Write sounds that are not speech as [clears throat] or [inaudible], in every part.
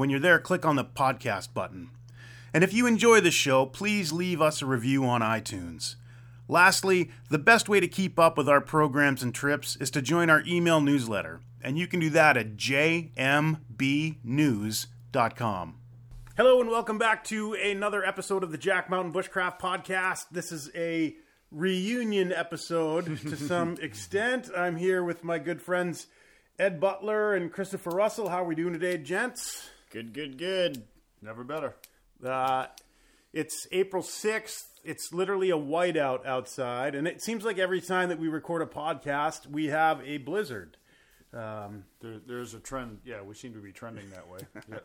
When you're there, click on the podcast button. And if you enjoy the show, please leave us a review on iTunes. Lastly, the best way to keep up with our programs and trips is to join our email newsletter, and you can do that at jmbnews.com. Hello, and welcome back to another episode of the Jack Mountain Bushcraft Podcast. This is a reunion episode [laughs] to some extent. I'm here with my good friends Ed Butler and Christopher Russell. How are we doing today, gents? Good, good, good. Never better. Uh, it's April 6th. It's literally a whiteout outside, and it seems like every time that we record a podcast, we have a blizzard, um, There, there's a trend. Yeah, we seem to be trending that way. [laughs] Yeah.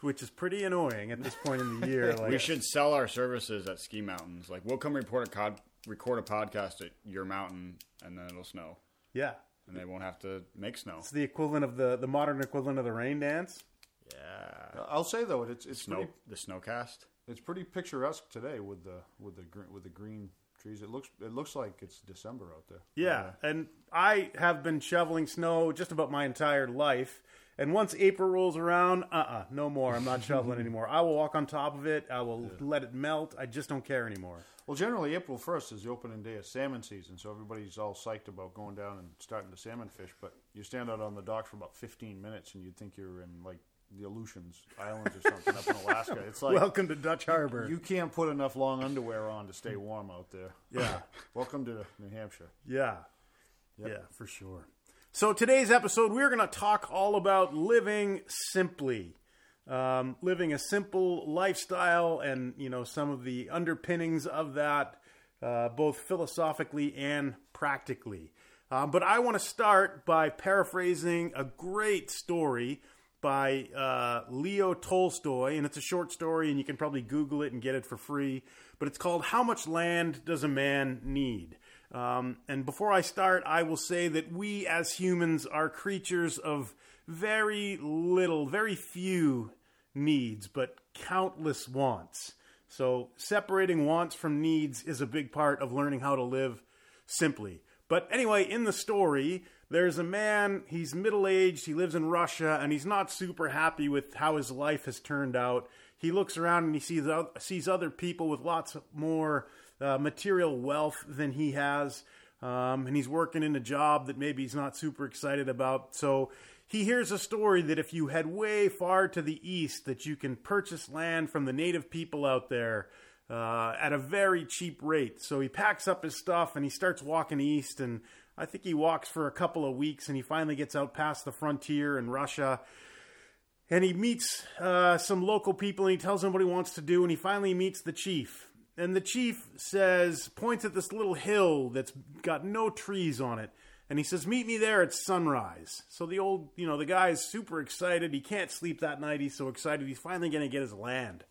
which is pretty annoying at this point in the [laughs] year. Like, We should sell our services at ski mountains. Like we'll come report a cod, record a podcast at your mountain, and then it'll snow, yeah, and they won't have to make snow. it's the equivalent of the the modern equivalent of the rain dance. Yeah, I'll say though, it's it's snow pretty, the snowcast. it's pretty picturesque today with the with the green with the green trees. It looks it looks like it's December out there. Yeah, and I have been shoveling snow just about my entire life. And once April rolls around, uh uh no more. I'm not shoveling [laughs] anymore. I will walk on top of it. I will let it melt. I just don't care anymore. Well, generally April first is the opening day of salmon season, so everybody's all psyched about going down and starting to salmon fish. But you stand out on the dock for about 15 minutes, and you'd think you're in like the Aleutians Islands or something up in Alaska. It's like Welcome to Dutch Harbor. you can't put enough long underwear on to stay warm out there. yeah. [laughs] Welcome to New Hampshire. Yeah. Yeah, for sure. So today's episode, we're going to talk all about living simply, um, living a simple lifestyle, and you know some of the underpinnings of that, uh, both philosophically and practically. Um, but I want to start by paraphrasing a great story by uh, Leo Tolstoy, and it's a short story, and you can probably Google it and get it for free. But it's called "How Much Land Does a Man Need?" Um, and before I start, I will say that we as humans are creatures of very little, very few needs, but countless wants. So separating wants from needs is a big part of learning how to live simply. But anyway, in the story, there's a man, he's middle aged, he lives in Russia, and he's not super happy with how his life has turned out. He looks around and he sees, sees other people with lots more uh, material wealth than he has. Um, and he's working in a job that maybe he's not super excited about. So he hears a story that if you head way far to the east, that you can purchase land from the native people out there uh, at a very cheap rate. So he packs up his stuff and he starts walking east. And I think he walks for a couple of weeks and he finally gets out past the frontier in Russia. And he meets uh, some local people and he tells them what he wants to do. And he finally meets the chief. And the chief says, points at this little hill that's got no trees on it. And he says, Meet me there at sunrise. So the old, you know, the guy is super excited. He can't sleep that night. He's so excited. He's finally going to get his land.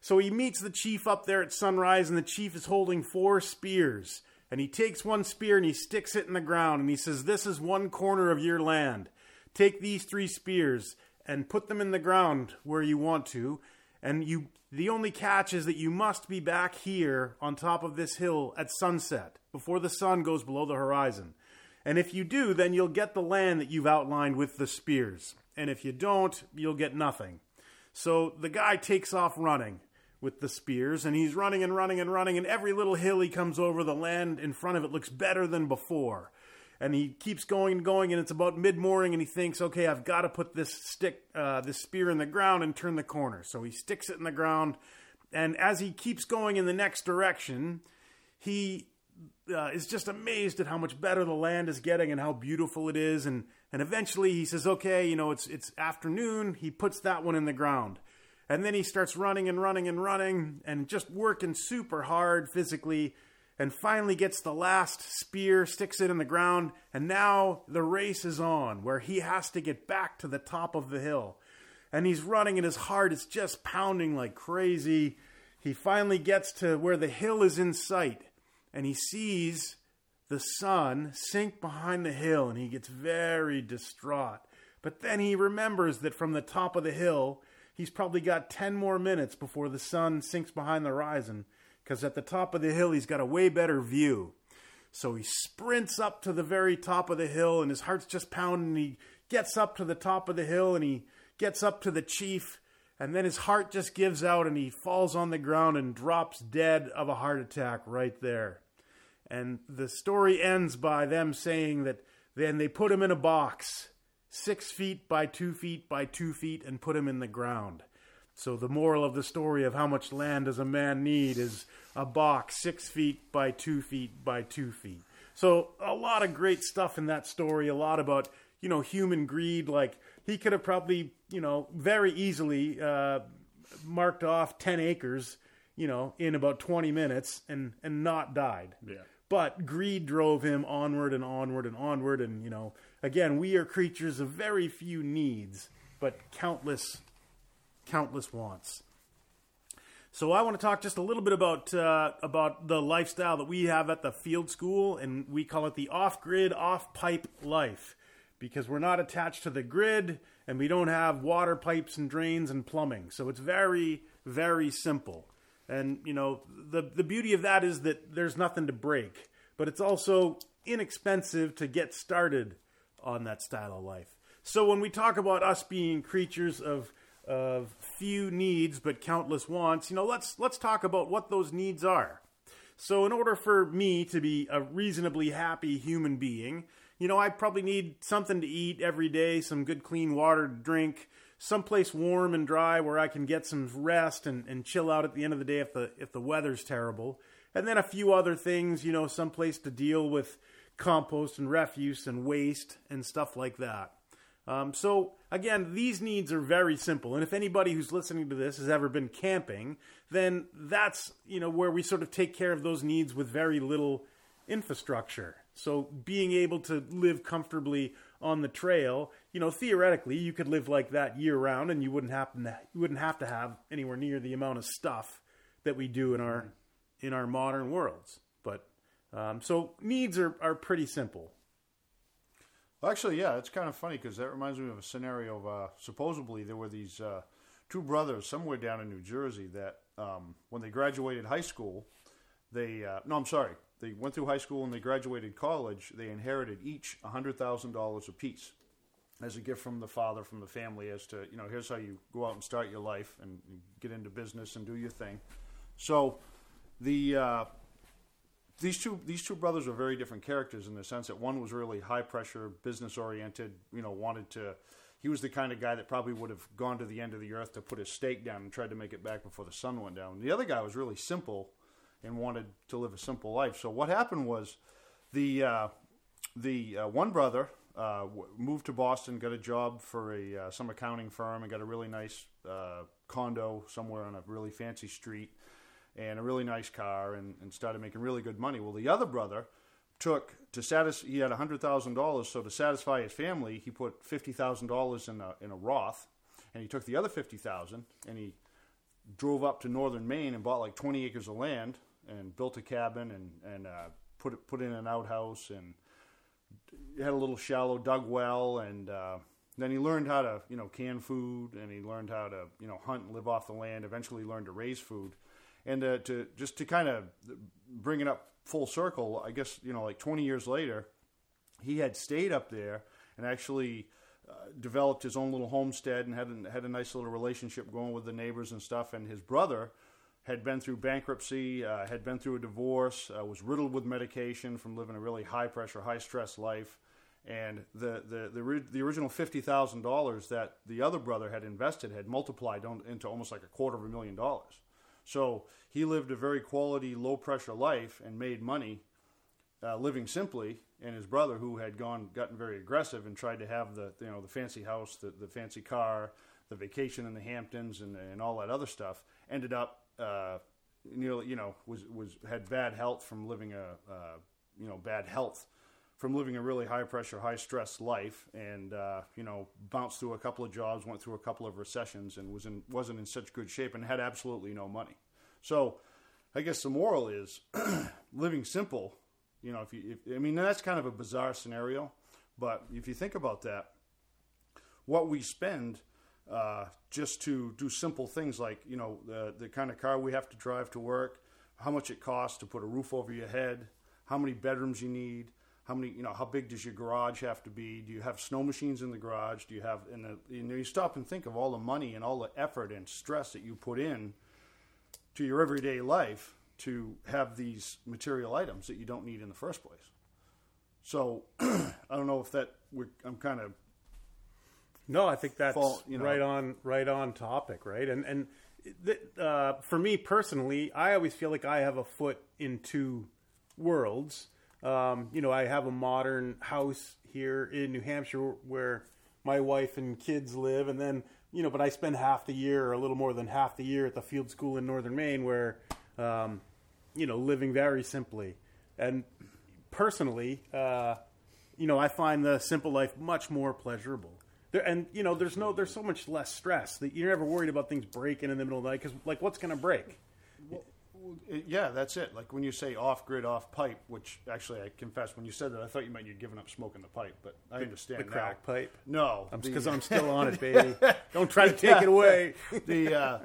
So he meets the chief up there at sunrise, and the chief is holding four spears. And he takes one spear and he sticks it in the ground, and he says, This is one corner of your land. Take these three spears and put them in the ground where you want to. And you, the only catch is that you must be back here on top of this hill at sunset, before the sun goes below the horizon. And if you do, then you'll get the land that you've outlined with the spears. And if you don't, you'll get nothing. So the guy takes off running with the spears, and he's running and running and running, and every little hill he comes over, the land in front of it looks better than before. And he keeps going and going, and it's about mid morning, and he thinks, okay, I've got to put this stick, uh, this spear in the ground and turn the corner. So he sticks it in the ground, and as he keeps going in the next direction, he uh, is just amazed at how much better the land is getting and how beautiful it is. And, and eventually he says, okay, you know, it's, it's afternoon. He puts that one in the ground. And then he starts running and running and running and just working super hard physically and finally gets the last spear, sticks it in the ground, and now the race is on where he has to get back to the top of the hill. And he's running and his heart is just pounding like crazy. He finally gets to where the hill is in sight and he sees the sun sink behind the hill and he gets very distraught. But then he remembers that from the top of the hill, he's probably got 10 more minutes before the sun sinks behind the horizon because at the top of the hill, he's got a way better view. So he sprints up to the very top of the hill and his heart's just pounding. He gets up to the top of the hill and he gets up to the chief. And then his heart just gives out and he falls on the ground and drops dead of a heart attack right there. And the story ends by them saying that then they put him in a box, six feet by two feet by two feet, and put him in the ground. So the moral of the story of how much land does a man need is a box six feet by two feet by two feet. So a lot of great stuff in that story. A lot about you know human greed. Like he could have probably you know very easily uh, marked off ten acres you know in about twenty minutes and and not died. Yeah. But greed drove him onward and onward and onward. And, you know, again, we are creatures of very few needs, but countless, countless wants. So I want to talk just a little bit about uh, about the lifestyle that we have at the field school, and we call it the off-grid, off-pipe life, because we're not attached to the grid, and we don't have water pipes and drains and plumbing. So it's very, very simple. And you know, the the beauty of that is that there's nothing to break, but it's also inexpensive to get started on that style of life. So when we talk about us being creatures of of few needs but countless wants, you know, let's let's talk about what those needs are. So in order for me to be a reasonably happy human being, you know, I probably need something to eat every day, some good clean water to drink, someplace warm and dry where I can get some rest and, and chill out at the end of the day if the if the weather's terrible. And then a few other things, you know, someplace to deal with compost and refuse and waste and stuff like that. Um, so again, these needs are very simple. And if anybody who's listening to this has ever been camping, then that's you know where we sort of take care of those needs with very little infrastructure. So being able to live comfortably on the trail, you know, theoretically, you could live like that year round, and you wouldn't happen to you wouldn't have to have anywhere near the amount of stuff that we do in our in our modern worlds. Um, so needs are are pretty simple. Well, actually, yeah, it's kind of funny because that reminds me of a scenario of uh, supposedly there were these uh, two brothers somewhere down in New Jersey that um, when they graduated high school, they uh, no, I'm sorry, they went through high school and they graduated college. They inherited each hundred thousand dollars apiece as a gift from the father, from the family, as to you know, here's how you go out and start your life and get into business and do your thing. So the uh, these two these two brothers were very different characters in the sense that one was really high pressure, business oriented. You know, wanted to. He was the kind of guy that probably would have gone to the end of the earth to put his stake down and tried to make it back before the sun went down. The other guy was really simple and wanted to live a simple life. So what happened was the uh, the uh, one brother uh, w- moved to Boston, got a job for a uh, some accounting firm, and got a really nice uh, condo somewhere on a really fancy street, and a really nice car, and, and started making really good money. Well, the other brother took to satisfy. He had hundred thousand dollars, so to satisfy his family, he put fifty thousand dollars in a in a Roth, and he took the other fifty thousand and he drove up to northern Maine and bought like twenty acres of land and built a cabin and and uh, put it, put in an outhouse and had a little shallow dug well and uh, then he learned how to you know can food and he learned how to you know hunt and live off the land. Eventually learned to raise food and uh, to just to kind of bring it up full circle. I guess you know like 20 years later, he had stayed up there and actually. Uh, developed his own little homestead and had a, had a nice little relationship going with the neighbors and stuff. And his brother had been through bankruptcy, uh, had been through a divorce, uh, was riddled with medication from living a really high pressure, high stress life. And the, the, the, the original $50,000 that the other brother had invested had multiplied into almost like a quarter of a million dollars. So he lived a very quality, low pressure life and made money uh, living simply. And his brother, who had gone gotten very aggressive and tried to have the you know the fancy house, the, the fancy car, the vacation in the Hamptons, and, and all that other stuff, ended up uh, nearly you know was was had bad health from living a uh, you know bad health from living a really high pressure, high stress life, and uh, you know bounced through a couple of jobs, went through a couple of recessions, and was in wasn't in such good shape, and had absolutely no money. So, I guess the moral is [clears throat] living simple. You know, if you, if, I mean, that's kind of a bizarre scenario, but if you think about that, what we spend uh, just to do simple things like you know the the kind of car we have to drive to work, how much it costs to put a roof over your head, how many bedrooms you need, how many you know how big does your garage have to be? Do you have snow machines in the garage? Do you have and the, you know you stop and think of all the money and all the effort and stress that you put in to your everyday life to have these material items that you don't need in the first place. So [clears throat] I don't know if that we're, I'm kind of No, I think that's Fall- you know- right on right on topic, right? And and uh, for me personally, I always feel like I have a foot in two worlds. Um, you know, I have a modern house here in New Hampshire where my wife and kids live, and then you know, but I spend half the year, or a little more than half the year, at the field school in Northern Maine, where um, you know, living very simply. And personally, uh, you know, I find the simple life much more pleasurable. There, and you know, there's no, there's so much less stress that you're never worried about things breaking in the middle of the night because, like, what's going to break? Yeah, that's it. Like when you say off grid, off pipe, which actually I confess, when you said that, I thought you meant you'd given up smoking the pipe, but I understand the crack now. pipe? No, Because I'm [laughs] still on it, baby. Don't try to take it away. [laughs] the uh,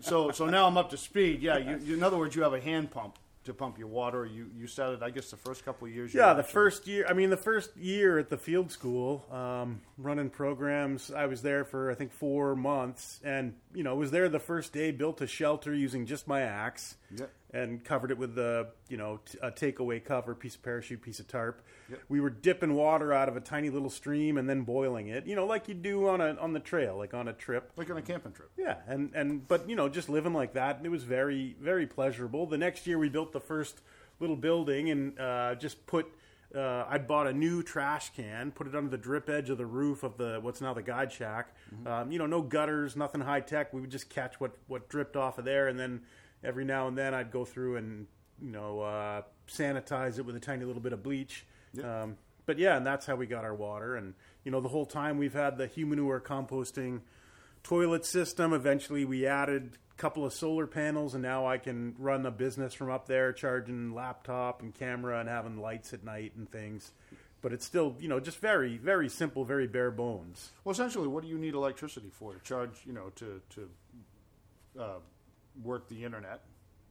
so so now I'm up to speed. Yeah, you, you, in other words, you have a hand pump to pump your water. You you started, I guess, the first couple of years. Yeah, the actually- first year. I mean, the first year at the field school, um, running programs. I was there for I think four months, and you know, was there the first day. Built a shelter using just my axe, Yep. And covered it with the you know t- a takeaway cover, piece of parachute, piece of tarp. Yep. We were dipping water out of a tiny little stream and then boiling it. You know, like you do on a on the trail, like on a trip. like on a camping trip. Yeah, and and but you know, just living like that, it was very very pleasurable. The next year, we built the first little building and uh, just put. Uh, I'd bought a new trash can, put it under the drip edge of the roof of the what's now the guide shack. Um, you know, no gutters, nothing high tech. We would just catch what what dripped off of there, and then every now and then I'd go through and you know uh, sanitize it with a tiny little bit of bleach. Um, but yeah, and that's how we got our water. And you know, the whole time we've had the humanure composting toilet system. Eventually, we added a couple of solar panels, and now I can run a business from up there, charging laptop and camera and having lights at night and things. But it's still, you know, just very, very simple, very bare bones. Well, essentially, what do you need electricity for? To charge, you know, to to uh, work the internet.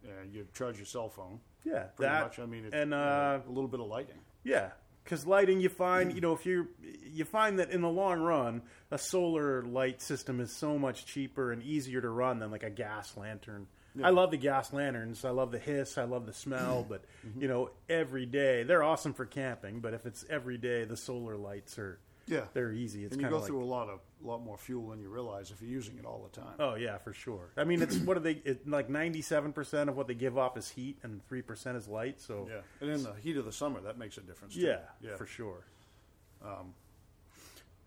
Uh, you charge your cell phone. Yeah, Pretty that much. I mean, it's, and know, uh, a little bit of lighting. Yeah, because lighting, you find, you know, if you you find that in the long run, a solar light system is so much cheaper and easier to run than like a gas lantern. I love the gas lanterns. I love the hiss. I love the smell. [clears throat] But you know, every day they're awesome for camping. But if it's every day, the solar lights are Yeah, they're easy. It's and you go like through a lot of lot more fuel than you realize if you're using it all the time. oh yeah, for sure. I mean, it's what are they? It, like ninety seven percent of what they give off is heat, and three percent is light. So Yeah, and in the heat of the summer, that makes a difference. Too. Yeah, yeah, for sure. Um,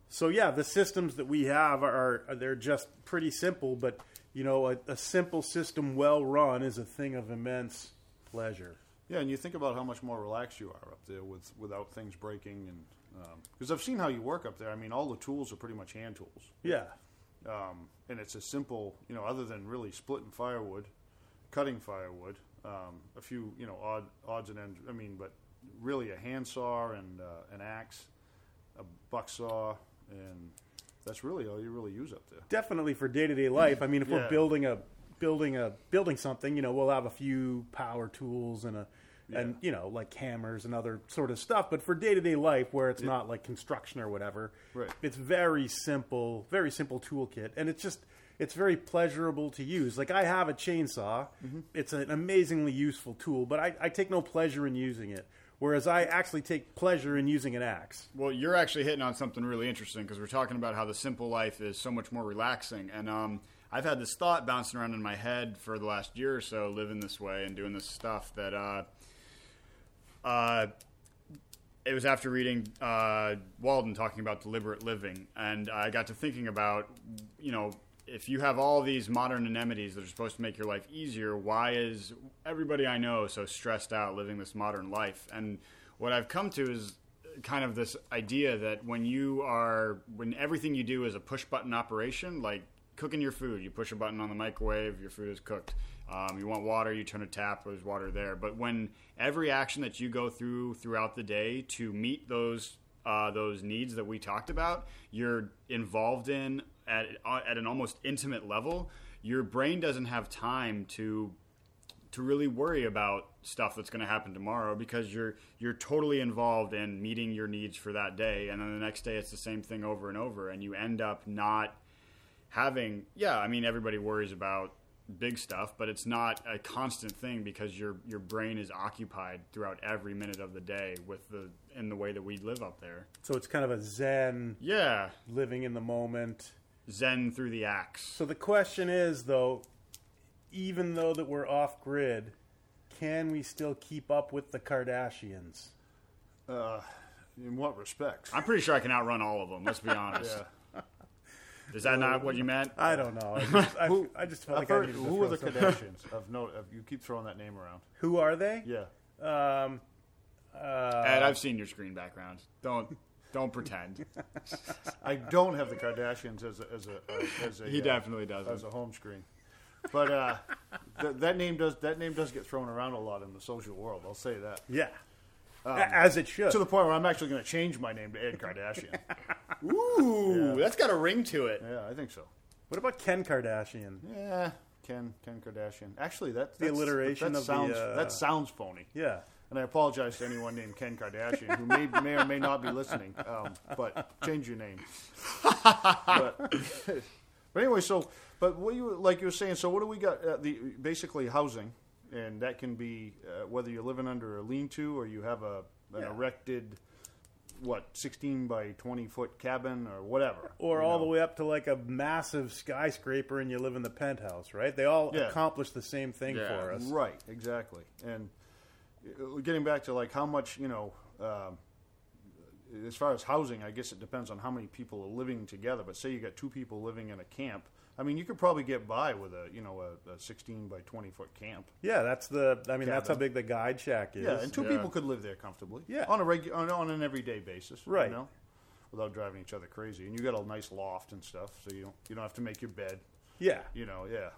so yeah, the systems that we have are, are they're just pretty simple, but you know, a, a simple system well run is a thing of immense pleasure. Yeah, and you think about how much more relaxed you are up there with without things breaking, and because I've seen how you work up there. I mean, all the tools are pretty much hand tools, Yeah, um, and it's a simple, you know, other than really splitting firewood, cutting firewood, um, a few, you know, odd odds and ends. I mean, but really a handsaw and uh, an axe, a buck saw, and that's really all you really use up there. definitely for day to day life. I mean, if we're building a building a building something, you know, we'll have a few power tools and a and you know like hammers and other sort of stuff. But for day to day life, where it's not like construction or whatever, Right. it's very simple, very simple toolkit, and it's just it's very pleasurable to use. Like I have a chainsaw; Mm-hmm. it's an amazingly useful tool, but I, I take no pleasure in using it. Whereas I actually take pleasure in using an axe. Well, you're actually hitting on something really interesting because we're talking about how the simple life is so much more relaxing. And um, I've had this thought bouncing around in my head for the last year or so, living this way and doing this stuff. That uh, uh, it was after reading uh, Walden talking about deliberate living, and I got to thinking about, you know, if you have all these modern amenities that are supposed to make your life easier, why is everybody I know so stressed out living this modern life? And what I've come to is kind of this idea that when you are when everything you do is a push button operation like cooking your food you push a button on the microwave your food is cooked um, you want water you turn a tap there's water there. But when every action that you go through throughout the day to meet those uh, those needs that we talked about you're involved in at, at an almost intimate level. Your brain doesn't have time to to really worry about stuff that's going to happen tomorrow because you're you're totally involved in meeting your needs for that day. And then the next day it's the same thing over and over. And you end up not having yeah i mean everybody worries about big stuff but it's not a constant thing because your your brain is occupied throughout every minute of the day with the in the way that we live up there So it's kind of a zen, yeah living in the moment. zen through the axe So the question is, though, even though that we're off grid, can we still keep up with the Kardashians? Uh, in what respects? i'm pretty sure i can outrun all of them let's be honest [laughs] Yeah. Is that not what you meant I don't know. I [laughs] just, I, Who- I just felt I've like I heard- needed to who are the something- Kardashians? I've no, I've, you keep throwing that name around. Who are they? Yeah. Um, uh, ed i've seen your screen background don't don't pretend [laughs] I don't have the Kardashians as a, as a, as a He uh, definitely doesn't. as a home screen. But uh, [laughs] th- that name does that name does get thrown around a lot in the social world. I'll say that. yeah. A- As it should. To the point where I'm actually going to change my name to Ed Kardashian. [laughs] Ooh, that's got a ring to it. yeah, I think so. what about Ken Kardashian? Yeah, Ken Ken Kardashian. Actually, that The that's, alliteration that of the, sounds uh, that sounds phony. Yeah. And I apologize to anyone named Ken Kardashian who may, may or may not be listening. Um, but change your name. but, [laughs] but anyway, so but what you like you were saying. So what do we got? Uh, the basically housing, and that can be uh, whether you're living under a lean-to or you have a an Yeah. erected what 16 by 20 foot cabin or whatever. Or all know. the way up to like a massive skyscraper and you live in the penthouse, right? They all Yeah. accomplish the same thing Yeah. for us. Right, exactly. And uh, getting back to like how much you know, um, as far as housing, I guess it depends on how many people are living together. But say you got two people living in a camp, I mean, you could probably get by with a you know a, a 16 by 20 foot camp. Yeah, that's the. I mean, that's how big the guide shack is. Yeah, and two Yeah. people could live there comfortably. Yeah. on a regular on, on an everyday basis. Right. You know, without driving each other crazy. And you got a nice loft and stuff, so you don't you don't have to make your bed. yeah. You know, yeah.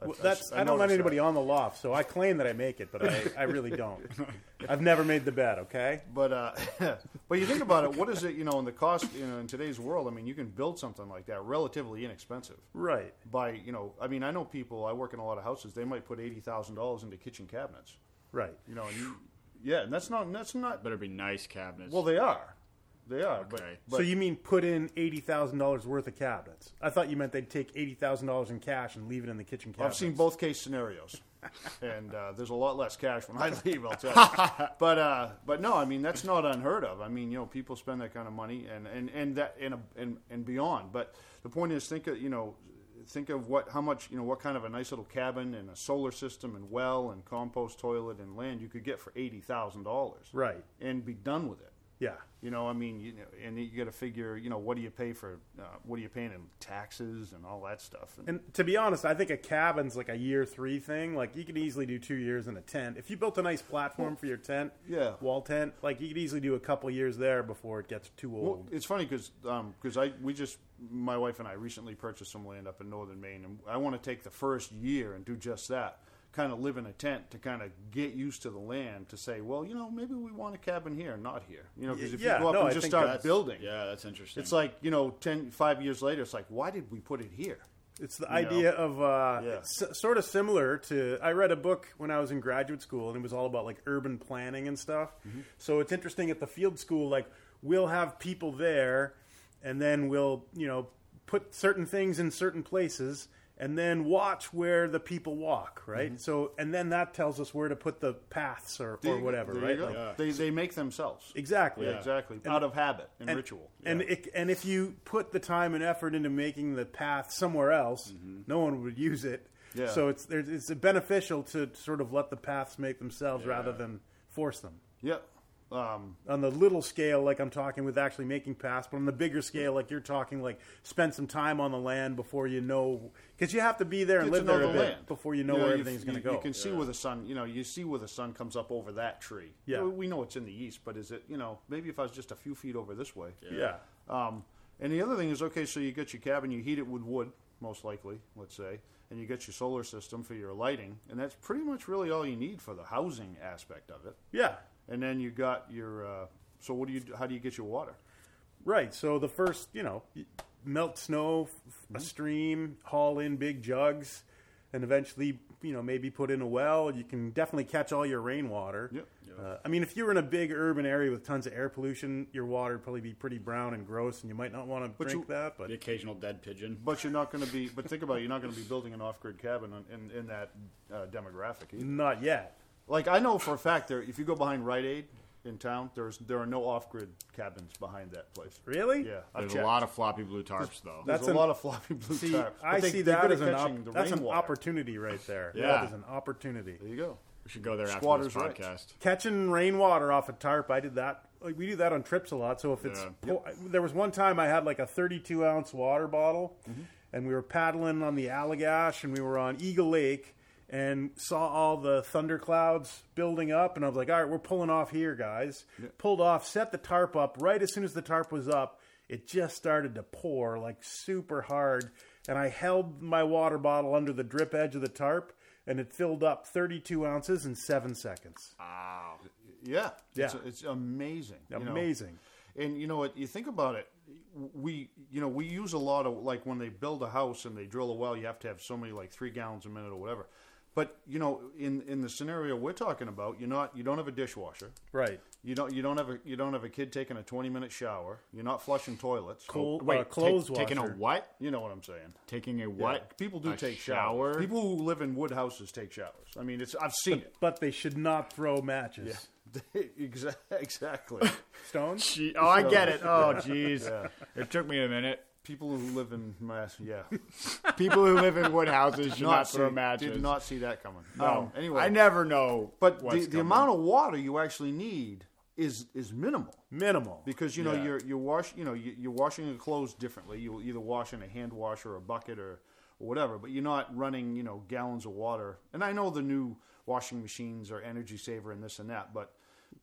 I- Well, I that's. s- I, don't let noticed that. anybody on the loft, so I claim that I make it, but I, I really don't. [laughs] I've never made the bed. Okay. But uh, [laughs] but you think about it, what is it? You know, in the cost, you know, in today's world, I mean, you can build something like that relatively inexpensive. Right. By you know, I mean, I know people. I work in a lot of houses. They might put eighty thousand dollars into kitchen cabinets. Right. You know, and you, yeah, and that's not that's not. Better be nice cabinets. Well, they are, they are. But, Okay. but so you mean put in eighty thousand dollars worth of cabinets? I thought you meant they'd take eighty thousand dollars in cash and leave it in the kitchen cabinet. I've seen both case scenarios, [laughs] and uh, there's a lot less cash when I [laughs] leave. I'll tell you. [laughs] but uh, but no, I mean that's not unheard of. I mean you know people spend that kind of money and and and that and and, and beyond. But the point is, think of you know. Think of what, how much, you know, what kind of a nice little cabin and a solar system and well and compost toilet and land you could get for eighty thousand dollars, Right. And be done with it. Yeah. You know, I mean, you know, and you got to figure, you know, what do you pay for? Uh, what are you paying in taxes and all that stuff? And, And to be honest, I think a cabin's like a year three thing. Like you could easily do two years in a tent. If you built a nice platform for your tent, Yeah. wall tent, like you could easily do a couple years there before it gets too Well, old. it's funny because because I we just my wife and I recently purchased some land up in northern Maine, and I want to take the first year and do just that. Kind of live in a tent to kind of get used to the land. To say, well, you know, maybe we want a cabin here, not here. You know, because if Yeah, you go up no, and I just start building, yeah, that's interesting. it's like you know, 10, five years later, it's like, why did we put it here? It's the You idea know? of uh, Yeah. s- sort of similar to. I read a book when I was in graduate school, and it was all about like urban planning and stuff. Mm-hmm. So it's interesting at the field school, like we'll have people there, and then we'll you know put certain things in certain places, and then watch where the people walk, right? Mm-hmm. So, and then that tells us where to put the paths or, or whatever, right? you go. Like- They they make themselves. exactly. Yeah, exactly. Out of habit and, and, ritual. And Yeah. it, and if you put the time and effort into making the path somewhere else, no one would use it. Mm-hmm. Yeah. So it's there's, it's beneficial to sort of let the paths make themselves rather than force them. yeah. Um, On the little scale, like I'm talking with actually making paths, but on the bigger scale, like you're talking, like spend some time on the land before you know, because you have to be there and get live to know there a the bit land. before you know You where you- everything's going to you- go. You can see where the sun, you know, you see where the sun comes up over that tree. Yeah. We- We know it's in the east, but is it, you know, maybe if I was just a few feet over this way. yeah. Um, and the other thing is, okay, so you get your cabin, you heat it with wood, most likely, let's say, and you get your solar system for your lighting, and that's pretty much really all you need for the housing aspect of it. Yeah. And then you got your, uh, so what do you, how do you get your water? Right. So the first, you know, melt snow, Mm-hmm. a stream, haul in big jugs, and eventually, you know, maybe put in a well. You can definitely catch all your rainwater. Yep. Uh, I mean, if you're in a big urban area with tons of air pollution, your water would probably be pretty brown and gross, and you might not want to But drink you- that. But The occasional dead pigeon. But you're not going to be, but think about it, you're not going to be building an off-grid cabin in, in, in that uh, demographic either. not yet. Like I know for a fact, there, if you go behind Rite Aid in town, there's there are no off-grid cabins behind that place. Really? Yeah, I've There's a checked. lot of floppy blue tarps, though. There's That's a an- lot of floppy blue See, tarp. But I they- see they're that good as at an catching op- the that's an rainwater. opportunity right there. Yeah. That is an opportunity. There you go. we should go there after Squatter's this rights. podcast. catching rainwater off a tarp. I did that. Like we do that on trips a lot. So if it's Yeah. po- there was one time I had like a 32 ounce water bottle, Mm-hmm. and we were paddling on the Allagash, and we were on Eagle Lake, and saw all the thunder clouds building up, and I was like, all right, we're pulling off here, guys. Pulled off, set the tarp up. Right as soon as the tarp was up, it just started to pour like super hard, and I held my water bottle under the drip edge of the tarp. And it filled up 32 ounces in seven seconds. Wow. Yeah, Yeah. it's amazing. you know. Amazing. And you know what? You think about it. We, you know, we use a lot of like when they build a house and they drill a well, you have to have so many like three gallons a minute or whatever. But you know, in in the scenario we're talking about, you're not, you don't have a dishwasher. Right. You don't, you don't have a, you don't have a kid taking a 20 minute shower. You're not flushing toilets. Cool, Wait, uh, clothes take- taking a washer. what? You know what I'm saying? Taking a Yeah. what? People do A take shower. showers. People who live in wood houses take showers. I mean, it's I've seen it. But they should not throw matches. [laughs] Exa- [laughs] exactly. Stones? Gee, oh, I get it. Oh, [laughs] jeez. It took me a minute. People who live in mass, yeah, [laughs] People who live in wood houses should not, throw see, matches. Did not see that coming. No. Um, anyway, I never know. But what's the, the coming. amount of water you actually need is is minimal Minimal. because you know Yeah. you're you're wash you know you, you're washing your clothes differently. You either wash in a hand washer or a bucket or, or whatever, but you're not running you know gallons of water. And I know the new washing machines are energy saver and this and that, but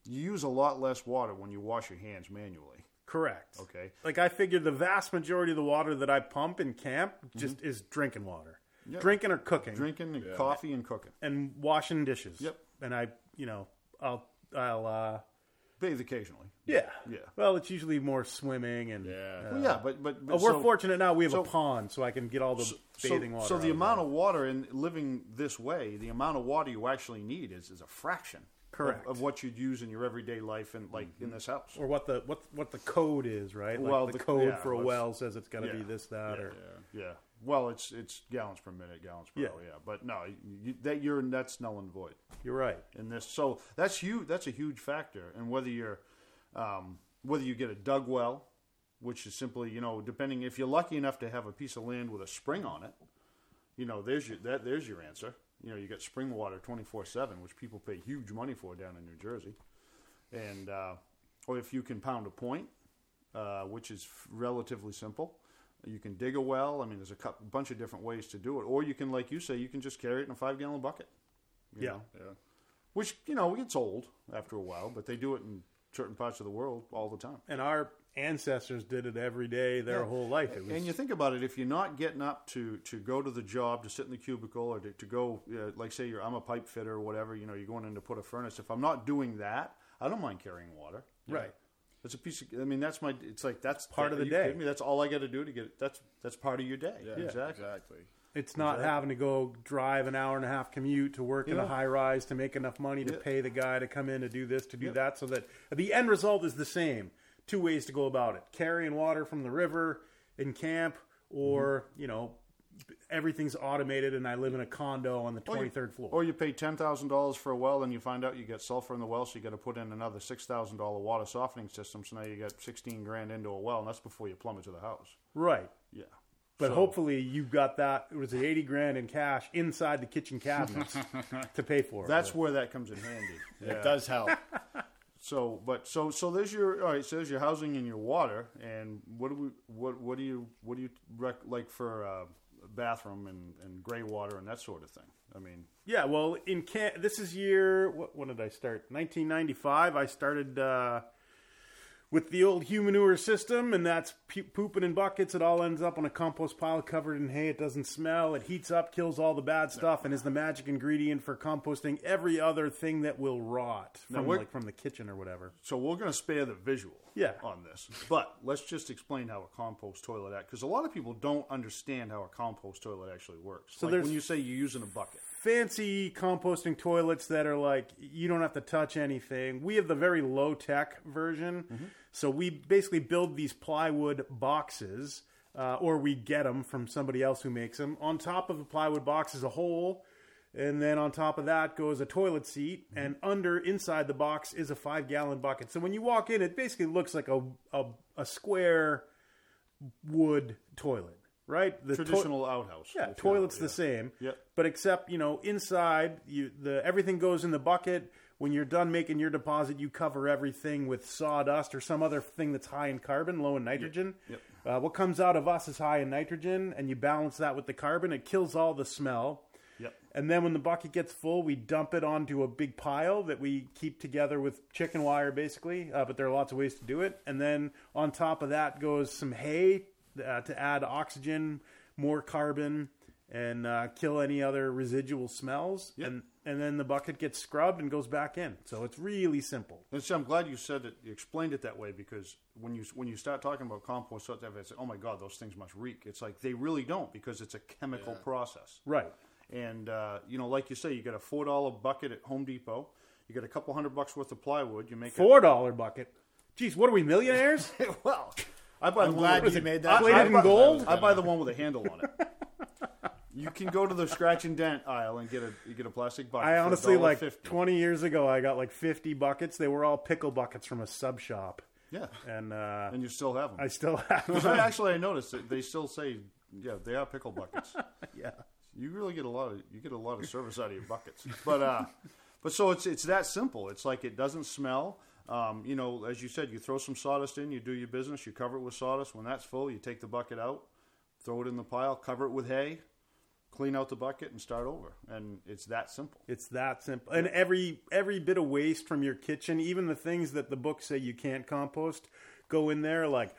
you use a lot less water when you wash your hands manually. Correct. Okay. Like I figured the vast majority of the water that I pump in camp just is drinking water. Drinking or cooking. Drinking and coffee and cooking. and washing dishes. Yep. And I, you know, I'll I'll uh Bathe occasionally. yeah. Yeah. Well, it's usually more swimming and Yeah. Well, yeah, but but, but Oh, we're so- fortunate now we have so- a pond so I can get all the bathing so, water. So out the of amount there. of water in living this way, the amount of water you actually need is, is a fraction. Of- Correct. Of, what you'd use in your everyday life and like in this house. or what the what what the code is, right? Like Well, the, the- code yeah, for a well says it's got to be this that or Yeah. Well, it's it's gallons per minute, gallons per Yeah. hour. Yeah. But no, you, that you're that's null and void you're right. in this. So that's huge. That's a huge factor. And whether you're um, whether you get a dug well, which is simply you know depending if you're lucky enough to have a piece of land with a spring on it, you know there's your that there's your answer. You know you got spring water twenty four seven, which people pay huge money for down in New Jersey, and uh, or if you can pound a point, uh, which is f- relatively simple. You can dig a well. I mean, there's a cou- bunch of different ways to do it. Or you can, like you say, you can just carry it in a five gallon bucket. you Yeah. know? Yeah. Which, you know, gets old after a while, but they do it in certain parts of the world all the time. And our ancestors did it every day their Yeah. whole life. It was And you think about it, if you're not getting up to, to go to the job, to sit in the cubicle, or to, to go, uh, like say you're, I'm a pipe fitter or whatever, you know, you're going in to put a furnace. If I'm not doing that, I don't mind carrying water. right. That's a piece of, I mean, that's my, it's like, that's Part of the day. kidding Me? That's all I got to do to get, that's, that's part of your day. exactly. Exactly. It's not having to go drive an hour and a half commute to work in a high rise to make enough money to Yeah. pay the guy to come in to do this, to do Yeah. that, so that the end result is the same. Two ways to go about it: carrying water from the river in camp, or Mm-hmm. you know, everything's automated and I live in a condo on the twenty third floor. Or you pay ten thousand dollars for a well, and you find out you get sulfur in the well, so you got to put in another six thousand dollar water softening system. So now you got sixteen grand into a well, and that's before you plumb it to the house. right. Yeah, But So- hopefully you got that. It was eighty grand in cash inside the kitchen cabinets [laughs] to pay for it. that's where that comes in handy. Yeah. It does help. [laughs] So, but so so there's your all right. So there's your housing and your water, and what do we what what do you what do you rec, like for uh, bathroom and and gray water and that sort of thing? I mean, Yeah, well, in can this is year what? When did I start? 1995. I started uh, with the old humanure system, and that's pu- pooping in buckets. It all ends up on a compost pile covered in hay. It doesn't smell. It heats up, kills all the bad stuff, and is the magic ingredient for composting every other thing that will rot from we're- like from the kitchen or whatever. so we're going to spare the visual Yeah. on this, but let's just explain how a compost toilet act because a lot of people don't understand how a compost toilet actually works. So like there's- when you say you're using a bucket, fancy composting toilets that are like you don't have to touch anything. We have the very low tech version. So we basically build these plywood boxes, uh, or we get them from somebody else who makes them. On top of the plywood box is a hole, and then on top of that goes a toilet seat, and under inside the box is a five gallon bucket. So when you walk in, it basically looks like a a, a square wood toilet, right? The to- traditional outhouse. yeah, if you toilet's will, the same. Yep. But except, you know, inside you the everything goes in the bucket. When you're done making your deposit, you cover everything with sawdust or some other thing that's high in carbon, low in nitrogen. Yep. Uh, what comes out of us is high in nitrogen, and you balance that with the carbon. It kills all the smell. Yep. And then when the bucket gets full, we dump it onto a big pile that we keep together with chicken wire, basically. Uh, but there are lots of ways to do it. And then on top of that goes some hay uh, to add oxygen, more carbon, and uh, kill any other residual smells. Yep. And and then the bucket gets scrubbed and goes back in. So it's really simple. And so I'm glad you said it. You explained it that way because when you when you start talking about compost, stuff, I say, "Oh my God, those things must reek." It's like they really don't because it's a chemical process. Right. And uh, you know, like you say, you get a four dollar bucket at Home Depot. You get a couple hundred bucks worth of plywood. You make Four dollar bucket. Geez, what are we millionaires? [laughs] Well, I buy the I'm one glad with- you made that. Plated I- in gold? I buy the one with a handle on it. You can go to the scratch and dent aisle and get a you get a plastic bucket. I honestly like $1.50. 20 years ago I got like 50 buckets. They were all pickle buckets from a sub shop. Yeah, And uh, and you still have them. I still have [laughs] them. actually, I noticed that they still say, yeah, they are pickle buckets. [laughs] yeah. You really get a lot of you get a lot of service out of your buckets. But uh, but so it's it's that simple. It's like it doesn't smell. Um, you know, as you said, you throw some sawdust in, you do your business, you cover it with sawdust. When that's full, you take the bucket out, throw it in the pile, cover it with hay, clean out the bucket, and start over. And it's that simple. It's that simple. And every every bit of waste from your kitchen, even the things that the books say you can't compost, go in there like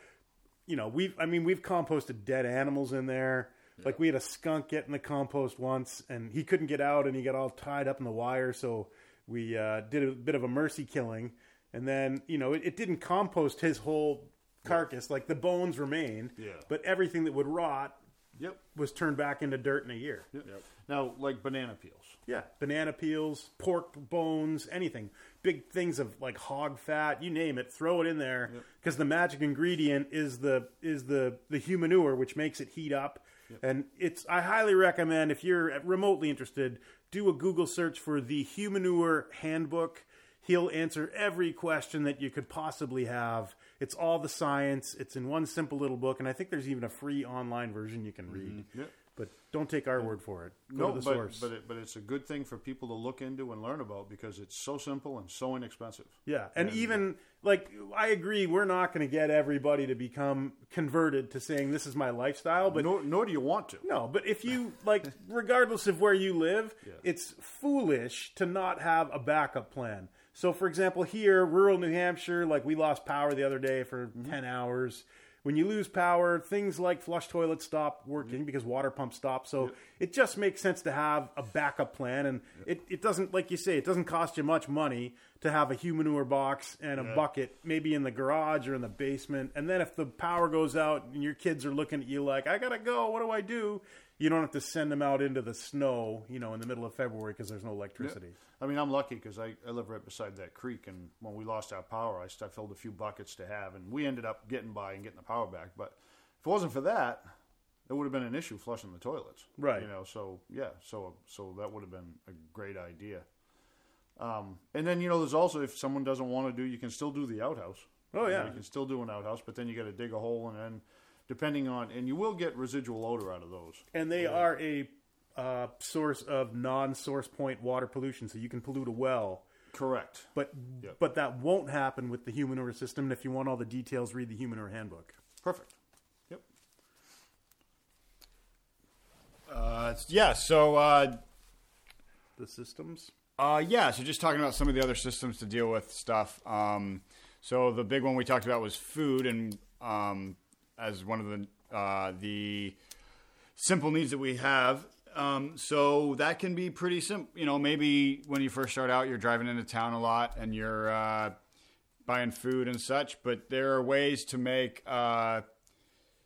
you know, we've I mean, we've composted dead animals in there. Like we had a skunk get in the compost once and he couldn't get out and he got all tied up in the wire, so we uh, did a bit of a mercy killing. And then, you know, it, it didn't compost his whole carcass. Like the bones remained, Yeah. but everything that would rot Yep. was turned back into dirt in a year. yep. Now, like banana peels. Yeah, banana peels, pork bones, anything. Big things of like hog fat, you name it, throw it in there because the magic ingredient is the is the the humanure which makes it heat up. And it's I highly recommend if you're remotely interested, do a Google search for the Humanure Handbook. He'll answer every question that you could possibly have. It's all the science. It's in one simple little book, and I think there's even a free online version you can mm-hmm. read. Yep. But don't take our word for it. Go No, to the but source. but it, but it's a good thing for people to look into and learn about because it's so simple and so inexpensive. Yeah, and even like I agree, we're not going to get everybody to become converted to saying this is my lifestyle, but nor, nor do you want to. no, but if you [laughs] like, regardless of where you live, it's foolish to not have a backup plan. So, for example, here, rural New Hampshire, like we lost power the other day for mm-hmm. ten hours. When you lose power, things like flush toilets stop working mm-hmm. because water pumps stop. So it just makes sense to have a backup plan, and it, it doesn't, like you say, it doesn't cost you much money to have a humanure box and a bucket, maybe in the garage or in the basement. And then if the power goes out and your kids are looking at you like, "I gotta go, what do I do?" You don't have to send them out into the snow, you know, in the middle of February because there's no electricity. I mean, I'm lucky because I, I live right beside that creek, and when we lost our power, I, I filled a few buckets to have, and we ended up getting by and getting the power back. But if it wasn't for that, it would have been an issue flushing the toilets. Right. You know, so yeah, so so that would have been a great idea. Um, and then you know, there's also if someone doesn't want to do, you can still do the outhouse. Oh, You know, yeah. you can still do an outhouse, but then you got to dig a hole, and then depending on, and you will get residual odor out of those. And they are a uh, source of non-source point water pollution, so you can pollute a well. Correct. But Yep. but that won't happen with the human humanure system. And if you want all the details, read the human humanure handbook. Perfect. Yep. Uh, yeah. So uh, The systems. Uh, yeah, so just talking about some of the other systems to deal with stuff. Um, so the big one we talked about was food, and um, as one of the uh, the simple needs that we have. Um, so that can be pretty simple. You know, maybe when you first start out, you're driving into town a lot and you're uh, buying food and such. But there are ways to make uh,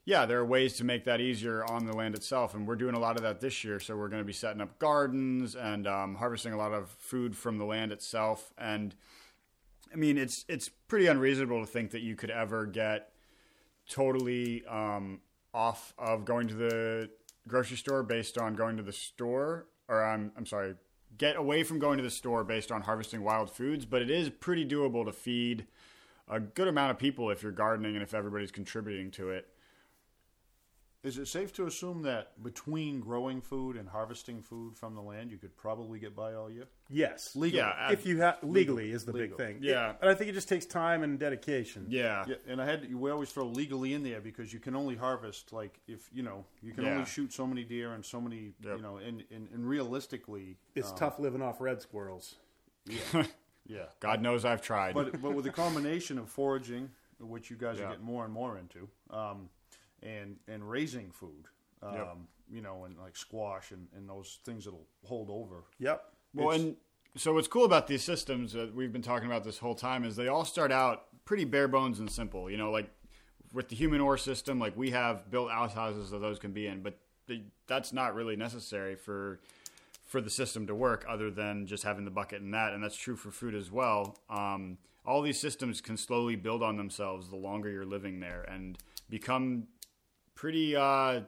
yeah, there are ways to make that easier on the land itself, and we're doing a lot of that this year. So we're going to be setting up gardens and um, harvesting a lot of food from the land itself. And I mean, it's it's pretty unreasonable to think that you could ever get totally um, off of going to the grocery store based on going to the store, or I'm I'm sorry, get away from going to the store based on harvesting wild foods. But it is pretty doable to feed a good amount of people if you're gardening and if everybody's contributing to it. Is it safe to assume that between growing food and harvesting food from the land, you could probably get by all year? Yes. Legally. Yeah, if you have legally is the big thing. Yeah. It- and I think it just takes time and dedication. Yeah. Yeah, and I had we always throw legally in there because you can only harvest like if you know you can Yeah. only shoot so many deer and so many Yep. you know and, and, and realistically It's tough living off red squirrels. [laughs] yeah God knows I've tried. but but with the combination of foraging which you guys Yeah. are getting more and more into um, and and raising food um, Yep. you know and like squash and, and those things that'll hold over Yep. Well, It's- and so what's cool about these systems that we've been talking about this whole time is they all start out pretty bare bones and simple. You know, like with the humanure system, like we have built outhouses that those can be in, but they, that's not really necessary for for the system to work, other than just having the bucket and that. And that's true for food as well. Um, all these systems can slowly build on themselves the longer you're living there and become pretty. Uh,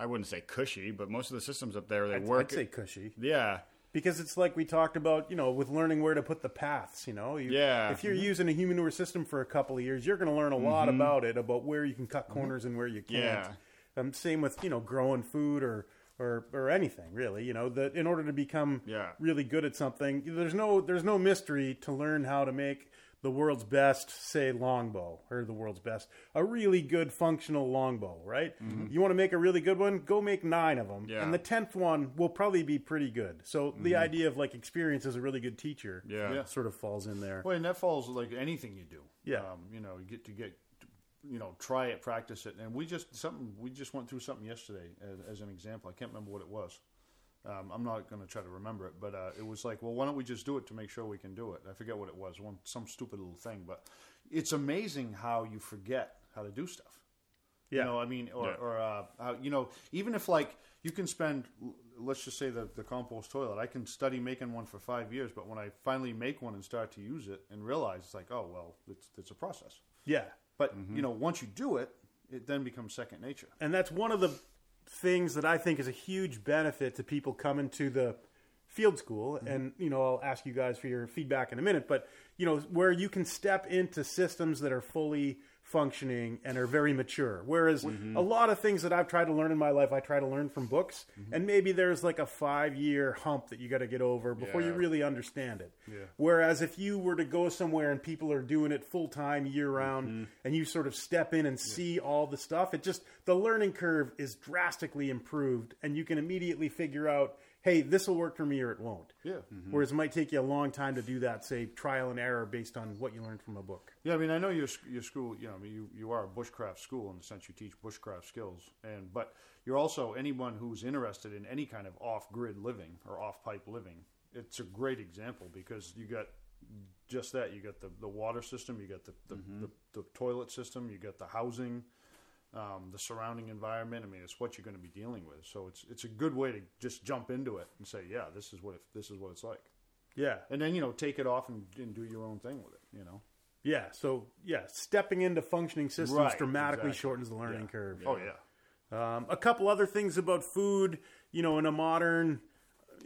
I wouldn't say cushy, but most of the systems up there they I'd, work. I'd say cushy. yeah. Because it's like we talked about, you know, with learning where to put the paths, you know. You, Yeah. Mm-hmm. If you're using a humanure system for a couple of years, you're going to learn a lot about it, about where you can cut corners and where you can't. Yeah. Um, same with, you know, growing food or, or, or anything really, you know, that in order to become Yeah. really good at something, there's no, there's no mystery to learn how to make the world's best, say, longbow, or the world's best, a really good functional longbow, right? You want to make a really good one? Go make nine of them. Mm-hmm. Yeah. And the tenth one will probably be pretty good. So the idea of like experience as a really good teacher, Yeah. Yeah. sort of falls in there. Well, and that falls like anything you do. Yeah. Um, you know, you get to get, you know, try it, practice it, and we just something we just went through something yesterday as, as an example. I can't remember what it was. Um, I'm not going to try to remember it, but uh, it was like, well, why don't we just do it to make sure we can do it? I forget what it was, one some stupid little thing, but it's amazing how you forget how to do stuff. Yeah. You know, I mean, or, Yeah. or uh, how, you know, even if like you can spend, let's just say the the compost toilet, I can study making one for five years, but when I finally make one and start to use it and realize it's like, oh well, it's it's a process. Yeah. But you know, once you do it, it then becomes second nature. And that's one of the things that I think is a huge benefit to people coming to the field school. Mm-hmm. And, you know, I'll ask you guys for your feedback in a minute, but, you know, where you can step into systems that are fully functioning and are very mature. Whereas mm-hmm. a lot of things that I've tried to learn in my life, I try to learn from books. Mm-hmm. And maybe there's like a five year hump that you got to get over before you really understand it. Yeah. Whereas if you were to go somewhere and people are doing it full time year round mm-hmm. and you sort of step in and see all the stuff, it just the learning curve is drastically improved and you can immediately figure out, hey, this will work for me or it won't. Yeah. Mm-hmm. Whereas it might take you a long time to do that, say trial and error based on what you learned from a book. Yeah, I mean, I know your your school. You know, I mean, you, you are a bushcraft school in the sense you teach bushcraft skills, and but you're also anyone who's interested in any kind of off grid living or off pipe living. It's a great example because you got just that. You got the, the water system, you got the the, mm-hmm. the the toilet system, you got the housing, um, the surrounding environment. I mean, it's what you're going to be dealing with. So it's it's a good way to just jump into it and say, yeah, this is what it, this is what it's like, Yeah. and then you know take it off and, and do your own thing with it. You know. Yeah. So, yeah, stepping into functioning systems Right, dramatically exactly. shortens the learning Yeah. curve. Oh yeah. Um, a couple other things about food. You know, in a modern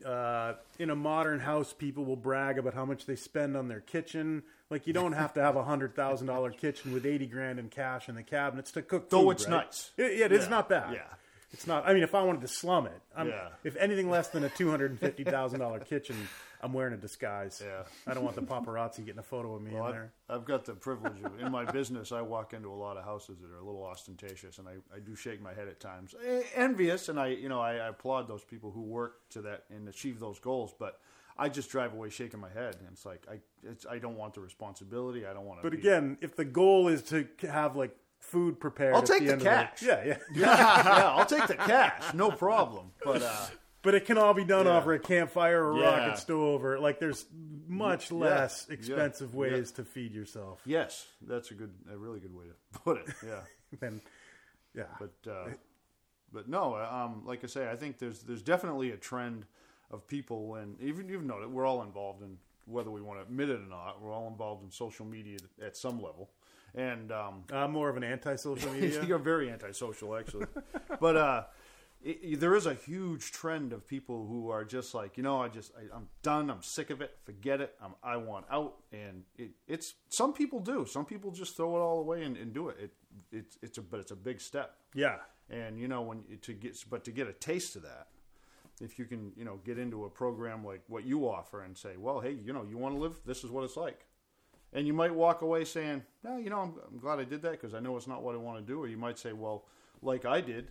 uh, in a modern house, people will brag about how much they spend on their kitchen. Like you don't have to have a hundred thousand dollar kitchen with eighty grand in cash in the cabinets to cook. Though food, it's right? nice. Yeah, yeah, it's Yeah, not bad. yeah. it's not. I mean, if I wanted to slum it, Yeah. if anything less than a two hundred and fifty thousand dollar kitchen, I'm wearing a disguise. Yeah. I don't want the paparazzi getting a photo of me Well, in I've, there. I've got the privilege of, in my business, I walk into a lot of houses that are a little ostentatious, and I, I do shake my head at times, Eh, envious, and I you know I, I applaud those people who work to that and achieve those goals, but. I just drive away shaking my head, and it's like I, it's, I don't want the responsibility. I don't want to. But again, if the goal is to have like food prepared, I'll take the, the cash. The, yeah, [laughs] yeah. yeah, I'll take the cash, no problem. But uh, But it can all be done Yeah. over a campfire or a Yeah. rocket stove, or like there's much Yeah. less expensive ways to feed yourself. yes, that's a good, a really good way to [laughs] put it. Yeah. [laughs] Then, yeah, but uh, but no, um, like I say, I think there's there's definitely a trend of people, and even you've noted, we're all involved in whether we want to admit it or not. We're all involved in social media at some level, and um, I'm more of an anti-social [laughs] media. you're very antisocial, actually. [laughs] but uh, it, there is a huge trend of people who are just like, you know, I just I, I'm done. I'm sick of it. Forget it. I'm, I want out. And it, it's some people do. Some people just throw it all away and, and do it. It it's it's a but it's a big step. yeah, And you know when to get but to get a taste of that, if you can you know get into a program like what you offer and say, well, hey, you know, you want to live, this is what it's like, and you might walk away saying, no, you know, I'm, I'm glad I did that because I know it's not what I want to do. Or you might say, well, like I did,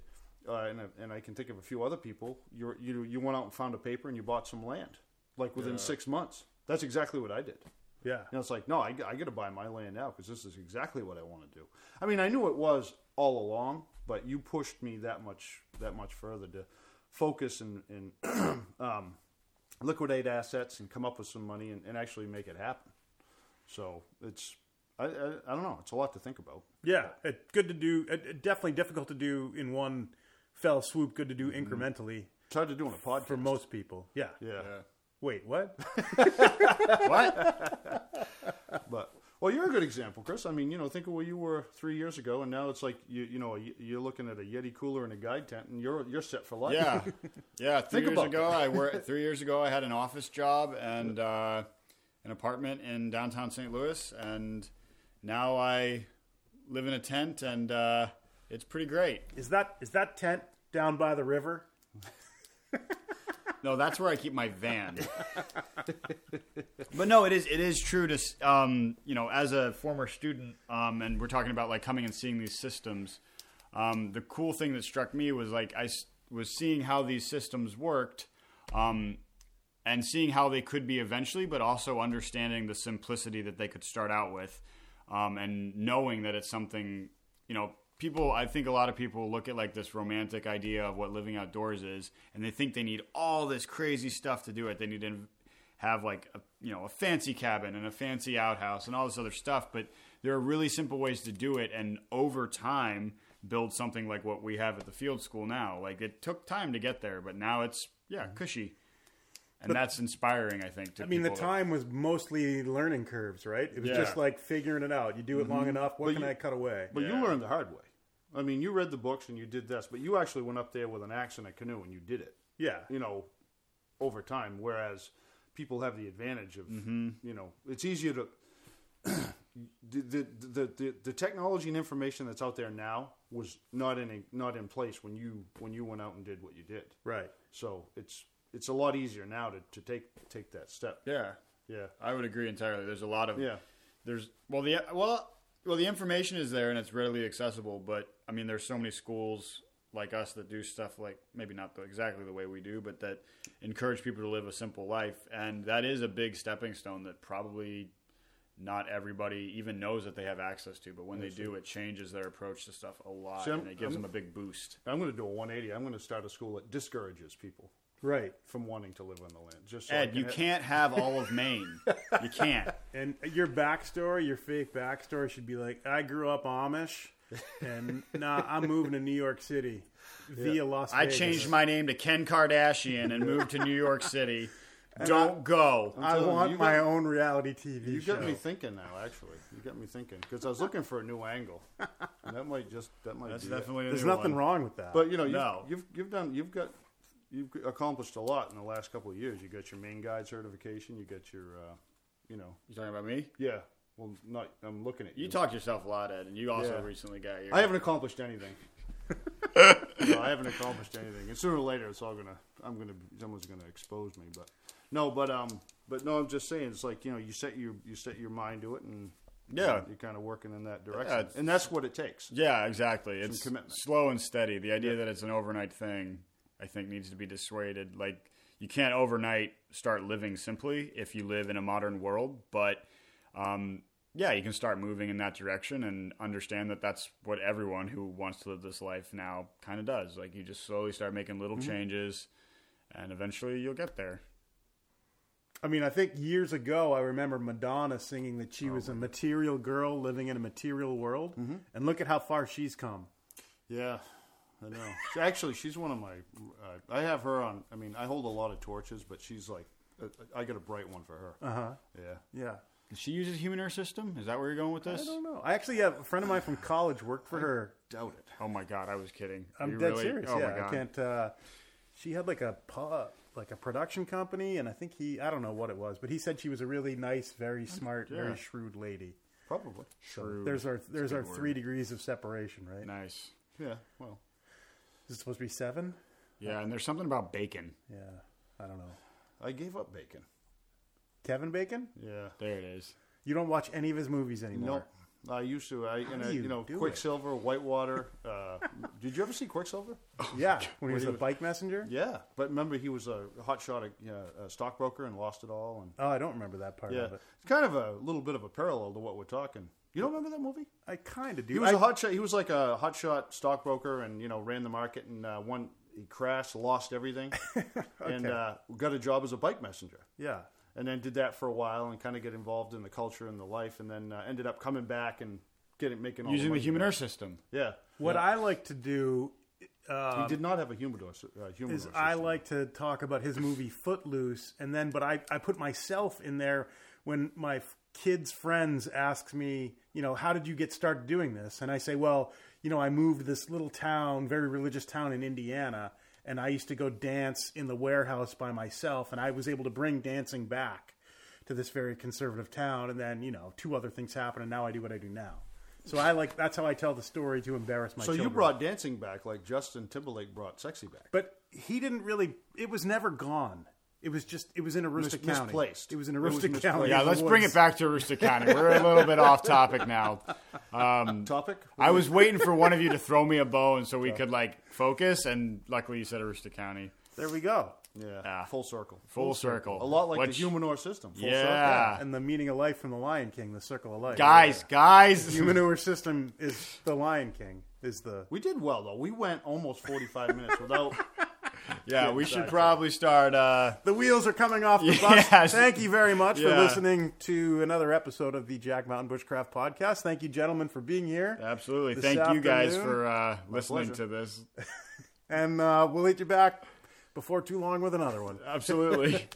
uh, and and I can think of a few other people. You you you went out and found a paper and you bought some land, like within six months. That's exactly what I did. yeah, know, it's like, no, I, I got to buy my land now because this is exactly what I want to do. I mean, I knew it was all along, but you pushed me that much that much further to focus and, and [clears throat] um, liquidate assets and come up with some money and, and actually make it happen. So it's, I, I, I don't know, it's a lot to think about. yeah. It, good to do. It, it definitely difficult to do in one fell swoop. Good to do Mm-hmm. incrementally It's hard to do on a podcast. for most people. Yeah. yeah. Wait, what? [laughs] What? [laughs] But well, you're a good example, Chris. I mean, you know, think of where you were three years ago, and now it's like you you know you're looking at a Yeti cooler and a guide tent, and you're you're set for life. Yeah, [laughs] yeah. Three Think years about ago, I worked. [laughs] Three years ago, I had an office job and uh, an apartment in downtown St. Louis, and now I live in a tent, and uh, it's pretty great. Is that is that tent down by the river? [laughs] No, that's where I keep my van. [laughs] but no, it is it is true to um, you know as a former student, um, and we're talking about like coming and seeing these systems. Um, the cool thing that struck me was like I was seeing how these systems worked, um, and seeing how they could be eventually, but also understanding the simplicity that they could start out with, um, and knowing that it's something you know people i think a lot of people look at like this romantic idea of what living outdoors is and they think they need all this crazy stuff to do it they need to have like a, you know a fancy cabin and a fancy outhouse and all this other stuff but there are really simple ways to do it and over time build something like what we have at the field school now like it took time to get there but now it's yeah mm-hmm. cushy and that's inspiring i think to I mean, the people that- time was mostly learning curves, right? It was Yeah. just like figuring it out. You do it mm-hmm. long enough. What But can you- I cut away? But Yeah. you learned the hard way. I mean, you read the books and you did this, but you actually went up there with an axe and a canoe and you did it. yeah, You know, over time. Whereas people have the advantage of, mm-hmm. you know, it's easier to. [clears throat] the, the, the, the, the technology and information that's out there now was not in a, not in place when you when you went out and did what you did. right. So it's it's a lot easier now to, to take take that step. yeah Yeah. I would agree entirely. There's a lot of Yeah. There's well the well well the information is there and it's readily accessible, but I mean there's so many schools like us that do stuff like maybe not the, exactly the way we do, but that encourage people to live a simple life, and that is a big stepping stone that probably not everybody even knows that they have access to. But when they do, it changes their approach to stuff a lot, See, and it gives I'm- them a big boost. I'm going to do a 180. I'm going to start a school that discourages people Right. from wanting to live on the land. Just so Ed, can you ha- can't have all of Maine. You [laughs] can't. And your backstory, your fake backstory, should be like, I grew up Amish, and now I'm moving to New York City via Las I changed my name to Ken Kardashian and moved to New York City. [laughs] Don't go. I want you my got- own reality TV You show. got me thinking now, actually. You got me thinking because I was looking for a new angle. [laughs] that might just that might. That's be it. definitely a There's new nothing one. wrong with that. But you know, you've, No. you've you've done you've got you've accomplished a lot in the last couple of years. You got your Maine guide certification. You got your, uh, you know, You talking about me? yeah. Well, not. I'm looking at you. You talk yourself a lot, Ed, and you also Yeah. recently got your. I haven't accomplished anything. [laughs] no, I haven't accomplished anything. And sooner or later, it's all gonna. I'm gonna. Someone's gonna expose me. But no. But um. But no. I'm just saying. It's like you know. You set your you set your mind to it, and Yeah. you're kind of working in that direction. it's- and that's what it takes. Yeah, exactly. It's commitment. slow and steady. The idea that it's an overnight thing, I think, needs to be dissuaded. Like, you can't overnight start living simply if you live in a modern world, but um, yeah, you can start moving in that direction and understand that that's what everyone who wants to live this life now kind of does. Like, you just slowly start making little Mm-hmm. changes, and eventually you'll get there. I mean, I think years ago, I remember Madonna singing that Oh, she was a material girl living in a material world, Mm-hmm. and look at how far she's come. Yeah, I know. Actually, she's one of my. Uh, I have her on. I mean, I hold a lot of torches, but she's like, uh, I got a bright one for her. Uh huh. Yeah. Yeah. Does she use a humanure system? Is that where you're going with this? I don't know. I actually have a friend of mine from college worked for her. Doubt it. Oh my god, I was kidding. Are I'm you dead really? serious. Oh yeah, my god. I can't. Uh, she had like a pu- like a production company, and I think he. I don't know what it was, but he said she was a really nice, very smart, Yeah. very shrewd lady. Probably. So there's our there's our word. three degrees of separation, right? Nice. Yeah. Well, Is it supposed to be seven? Yeah, and there's something about bacon. Yeah, I don't know. I gave up bacon. Kevin Bacon? Yeah. There it is. You don't watch any of his movies anymore. Nope. I used to. I you know, do you you know do it? Quicksilver, Whitewater. [laughs] Uh, did you ever see Quicksilver? [laughs] Yeah, [laughs] when he was he a bike messenger. Yeah, but remember he was a hotshot, you know, a stockbroker, and lost it all. And Oh, I don't remember that part yeah, of it. it's kind of a little bit of a parallel to what we're talking. You don't remember that movie? I kind of do. He was I- a hotshot. He was like a hotshot stockbroker, and you know ran the market. And uh, one he crashed, lost everything, [laughs] and uh, got a job as a bike messenger. yeah. And then did that for a while, and kind of get involved in the culture and the life, and then uh, ended up coming back and getting making all Using the, the humanure system. Yeah. What I like to do he did not have a humidor. Uh, humidor is system. I like to talk about his movie Footloose, and then but I, I put myself in there when my kids' friends ask me, you know, how did you get started doing this? And I say, well, you know, I moved to this little town, very religious town in Indiana, and I used to go dance in the warehouse by myself, and I was able to bring dancing back to this very conservative town. And then, you know, two other things happened, and now I do what I do now. So I like that's how I tell the story to embarrass my So you brought dancing back, like Justin Timberlake brought sexy back. But he didn't really. It was never gone. It was just. It was in Aroostook Mis- County. misplaced. It was in It was misplaced. County. Yeah, let's bring it back to Aroostook County. We're a little bit off topic now. Topic? I was waiting for one of you to throw me a bone so we could like focus, and luckily you said Aroostook County. There we go. yeah, Ah. full circle. Full circle. A lot like Which- the Humanure system. Full Yeah. And the meaning of life from the Lion King, the circle of life. Guys, guys. the manure system is the Lion King. Is the We did well though. We went almost forty-five minutes without. [laughs] Yeah, we should probably start. Uh, the wheels are coming off the [laughs] bus. Thank you very much for listening to another episode of the Jack Mountain Bushcraft Podcast. Thank you, gentlemen, for being here. absolutely. Thank you guys for uh, listening pleasure. to this. [laughs] And uh, we'll hit you back before too long with another one. Absolutely.